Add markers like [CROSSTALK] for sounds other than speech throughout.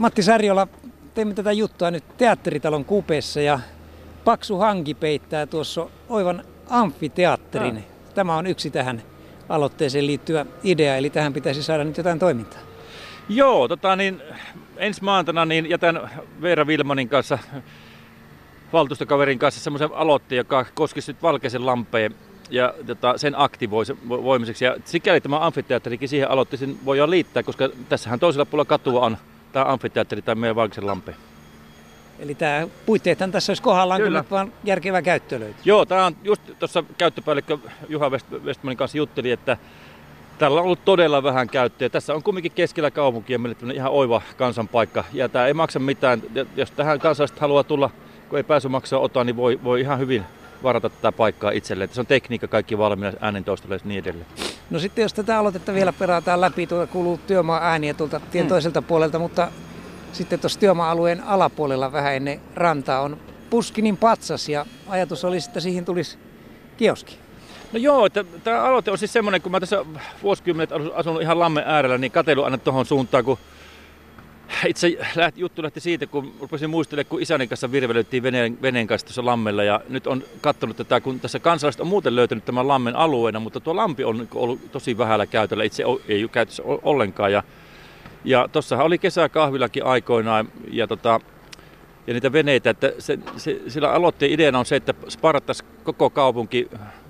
Matti Sarjola, teemme tätä juttua nyt teatteritalon kupeessa ja paksu hanki peittää tuossa oivan amfiteatterin. Ah. Tämä on yksi tähän aloitteeseen liittyvä idea, eli tähän pitäisi saada nyt jotain toimintaa. Joo, tota niin, ensi maantana niin jätän Veera Vilmanin kanssa, valtuustokaverin kanssa semmoisen aloitteen, joka koskisi nyt Valkeisen lampeen ja tota, sen aktivoimiseksi. Ja sikäli tämä amfiteatterikin siihen aloitteeseen voidaan liittää, koska tässähän toisella puolella katua on tämä amfiteatteri tai meidän Valkeisen lampeen. Eli tämä puitteethan tässä olisi kohdallaan, kyllä, kun vaan järkevä käyttö löytyy. Joo, tämä on just tuossa käyttöpäällikkö Juha Westmanin kanssa jutteli, että Tällä on ollut todella vähän käyttöä. Tässä on kumminkin keskellä kaupunkia meille ihan oiva kansanpaikka. Ja tämä ei maksa mitään. Jos tähän kansalaiset haluaa tulla, kun ei pääsy maksaa ota, niin voi, voi ihan hyvin varata tätä paikkaa itselleen. Se on tekniikka kaikki valmiina äänentoistolle ja niin edelleen. No sitten jos tätä aloitetta vielä perataan läpi, tuolta kuuluu työmaa ääniä tuolta tien hmm. toiselta puolelta, mutta sitten tuossa työmaa-alueen alapuolella vähän ennen rantaa on Puskinin patsas ja ajatus olisi, että siihen tulisi kioski. No joo, että tämä aloite on siis semmoinen, kun mä tässä vuosikymmenet asunut ihan lammen äärellä, niin katelu aina tuohon suuntaan, kun itse lähti, juttu lähti siitä, kun rupesin muistelemaan, kun isäni kanssa virvelöittiin veneen, veneen kanssa tuossa lammella. Ja nyt on katsonut tätä, kun tässä kansalaiset on muuten löytänyt tämän lammen alueena, mutta tuo lampi on ollut tosi vähällä käytöllä. Itse ei ole käytössä ollenkaan. Ja, ja tuossahan oli kesäkahvilakin aikoinaan ja, tota, ja niitä veneitä. Että se, se, sillä aloitteen ideana on se, että sparattaisiin koko kaupunki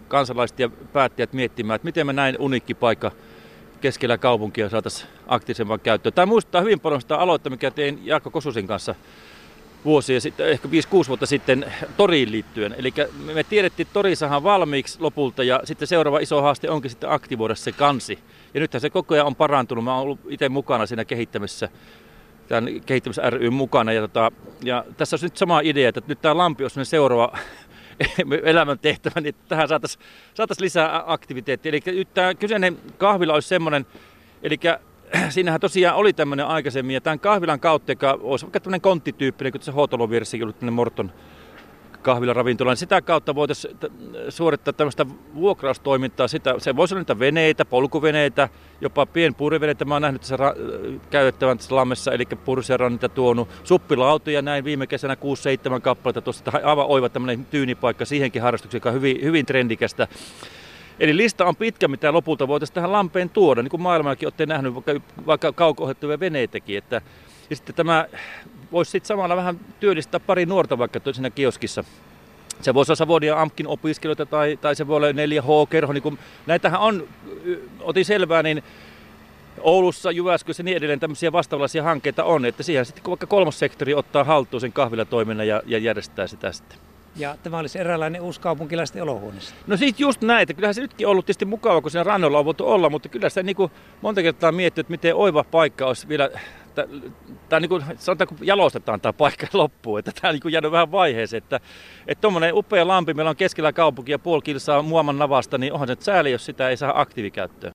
kansalaiset ja päättäjät miettimään, että miten me näin unikki paikka keskellä kaupunkia saataisiin aktiivisempaan käyttöön. Tämä muistuttaa hyvin paljon sitä aloitetta, mikä tein Jaakko Kosusin kanssa vuosia sitten, ehkä 5-6 vuotta sitten toriin liittyen. Eli me tiedettiin, että tori saadaan valmiiksi lopulta ja sitten seuraava iso haaste onkin sitten aktivoida se kansi. Ja nythän se koko ajan on parantunut. Mä oon ollut itse mukana siinä kehittämisessä tämän kehittämis ry mukana. Ja, tota, ja tässä on nyt sama idea, että nyt tämä lampi on seuraava [LAUGHS] elämäntehtävä, niin tähän saataisiin saatais lisää aktiviteettia. Eli nyt tämä kyseinen kahvila olisi semmoinen, eli [CLEARS THROAT] siinähän tosiaan oli tämmöinen aikaisemmin, ja tämän kahvilan kautta, joka olisi vaikka tämmöinen konttityyppinen, kun se Hootolovirsikin oli Morton kahvilaravintolaan. Sitä kautta voitaisiin suorittaa tämmöistä vuokraustoimintaa. Sitä, se voisi olla niitä veneitä, polkuveneitä, jopa pienpuriveneitä. Mä oon nähnyt tässä ra- käytettävän tässä lammessa, eli purseera on niitä tuonut. Suppilautoja näin viime kesänä 6-7 kappaletta. Tuosta aivan oiva tämmöinen tyynipaikka siihenkin harrastukseen, joka on hyvin, hyvin trendikästä. Eli lista on pitkä, mitä lopulta voitaisiin tähän lampeen tuoda, niin kuin maailmallakin olette nähnyt, vaikka, vaikka kauko veneitäkin. Että, ja sitten tämä voisi sitten samalla vähän työllistää pari nuorta vaikka siinä kioskissa. Se voisi olla Savonia Amkin opiskelijoita tai, tai se voi olla 4H-kerho. Niin kun, näitähän on, otin selvää, niin Oulussa, Jyväskylässä ja niin edelleen tämmöisiä vastaavanlaisia hankkeita on, että siihen sitten vaikka kolmas sektori ottaa haltuun sen kahvilatoiminnan ja, ja järjestää sitä sitten. Ja tämä olisi eräänlainen uusi kaupunkilaisten olohuoneessa. No siis just näitä. Kyllähän se nytkin ollut tietysti mukava, kun siinä rannoilla on voitu olla, mutta kyllä sitä niin kuin monta kertaa miettinyt, että miten oiva paikka olisi vielä tämä niin kuin, sanotaan, kun jalostetaan tämä paikka [LAUGHS] loppuun, että tämä on niin jäänyt vähän vaiheeseen, että tuommoinen upea lampi, meillä on keskellä kaupunkia puoli kilsaa Muoman navasta, niin onhan se sääli, jos sitä ei saa aktiivikäyttöön.